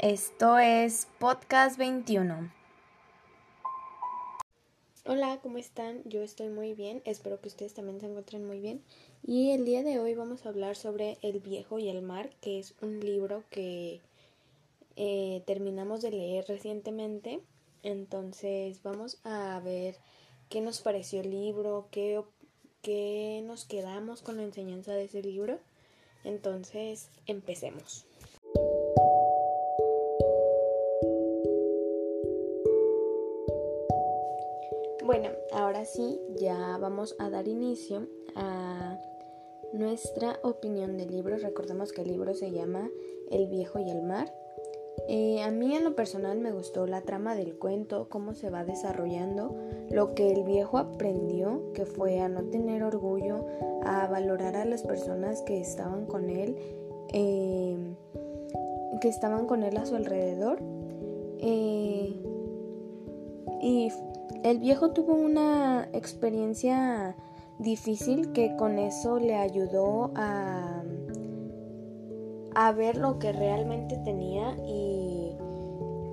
Esto es Podcast 21. Hola, ¿cómo están? Yo estoy muy bien, espero que ustedes también se encuentren muy bien. Y el día de hoy vamos a hablar sobre El viejo y el mar, que es un libro que eh, terminamos de leer recientemente. Entonces vamos a ver qué nos pareció el libro, qué, qué nos quedamos con la enseñanza de ese libro. Entonces, empecemos. Bueno, ahora sí, ya vamos a dar inicio a nuestra opinión del libro. Recordemos que el libro se llama El viejo y el mar. Eh, a mí en lo personal me gustó la trama del cuento, cómo se va desarrollando, lo que el viejo aprendió, que fue a no tener orgullo, a valorar a las personas que estaban con él, eh, que estaban con él a su alrededor. Eh, y el viejo tuvo una experiencia difícil que con eso le ayudó a, a ver lo que realmente tenía y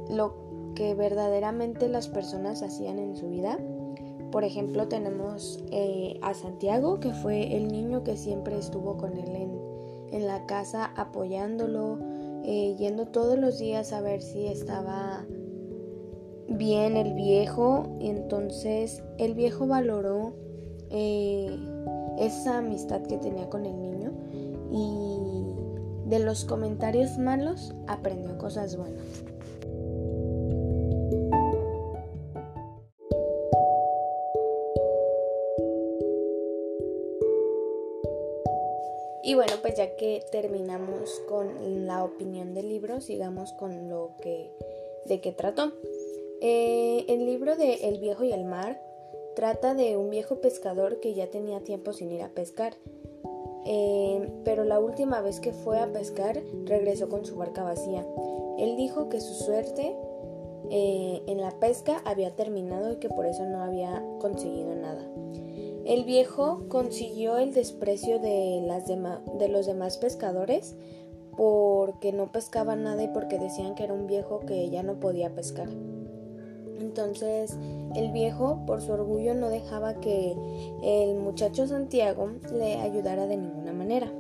lo que verdaderamente las personas hacían en su vida. Por ejemplo, tenemos eh, a Santiago, que fue el niño que siempre estuvo con él en, la casa apoyándolo, eh, yendo todos los días a ver si estaba bien el viejo, entonces el viejo valoró eh, esa amistad que tenía con el niño y de los comentarios malos aprendió cosas buenas. Y bueno, pues ya que terminamos con la opinión del libro, sigamos con lo que de qué trató. Eh, el libro de El viejo y el mar trata de un viejo pescador que ya tenía tiempo sin ir a pescar. Eh, pero la última vez que fue a pescar regresó con su barca vacía. Él dijo que su suerte eh, en la pesca había terminado y que por eso no había conseguido nada. El viejo consiguió el desprecio de, los demás pescadores porque no pescaba nada y porque decían que era un viejo que ya no podía pescar. Entonces el viejo, por su orgullo, no dejaba que el muchacho Santiago le ayudara de ninguna manera.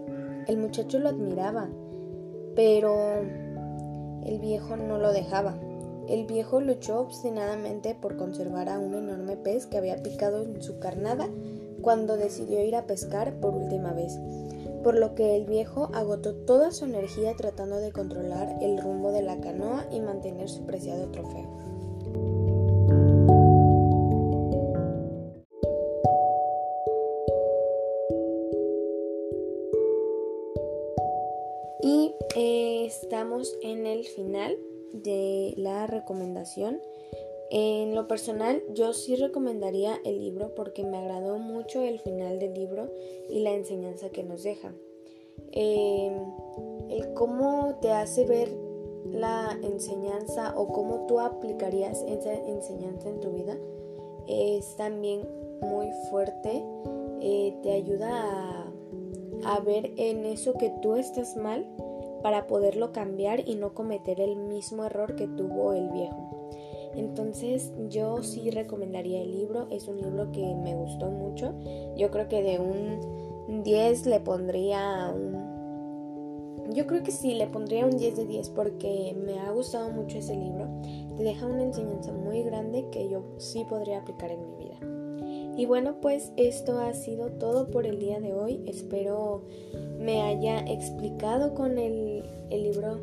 El muchacho lo admiraba, pero el viejo no lo dejaba. El viejo luchó obstinadamente por conservar a un enorme pez que había picado en su carnada cuando decidió ir a pescar por última vez, por lo que el viejo agotó toda su energía tratando de controlar el rumbo de la canoa y mantener su preciado trofeo. Y eh, estamos en el final de la recomendación. En lo personal, yo sí recomendaría el libro porque me agradó mucho el final del libro y la enseñanza que nos deja. Eh, el cómo te hace ver la enseñanza o cómo tú aplicarías esa enseñanza en tu vida es también muy fuerte. Eh, te ayuda a a ver en eso que tú estás mal para poderlo cambiar y no cometer el mismo error que tuvo el viejo. Entonces yo sí recomendaría el libro, es un libro que me gustó mucho. Yo creo que de un 10 le pondría un... Yo creo que sí, le pondría un 10 de 10 porque me ha gustado mucho ese libro. Te deja una enseñanza muy grande que yo sí podría aplicar en mi vida. Y bueno, pues esto ha sido todo por el día de hoy. Espero me haya explicado con el, libro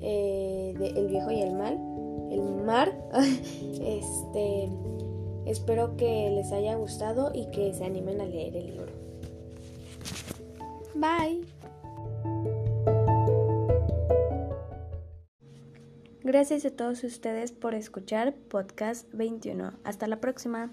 eh, de El viejo y el mal, el mar. este, espero que les haya gustado y que se animen a leer el libro. Bye. Gracias a todos ustedes por escuchar Podcast 21. Hasta la próxima.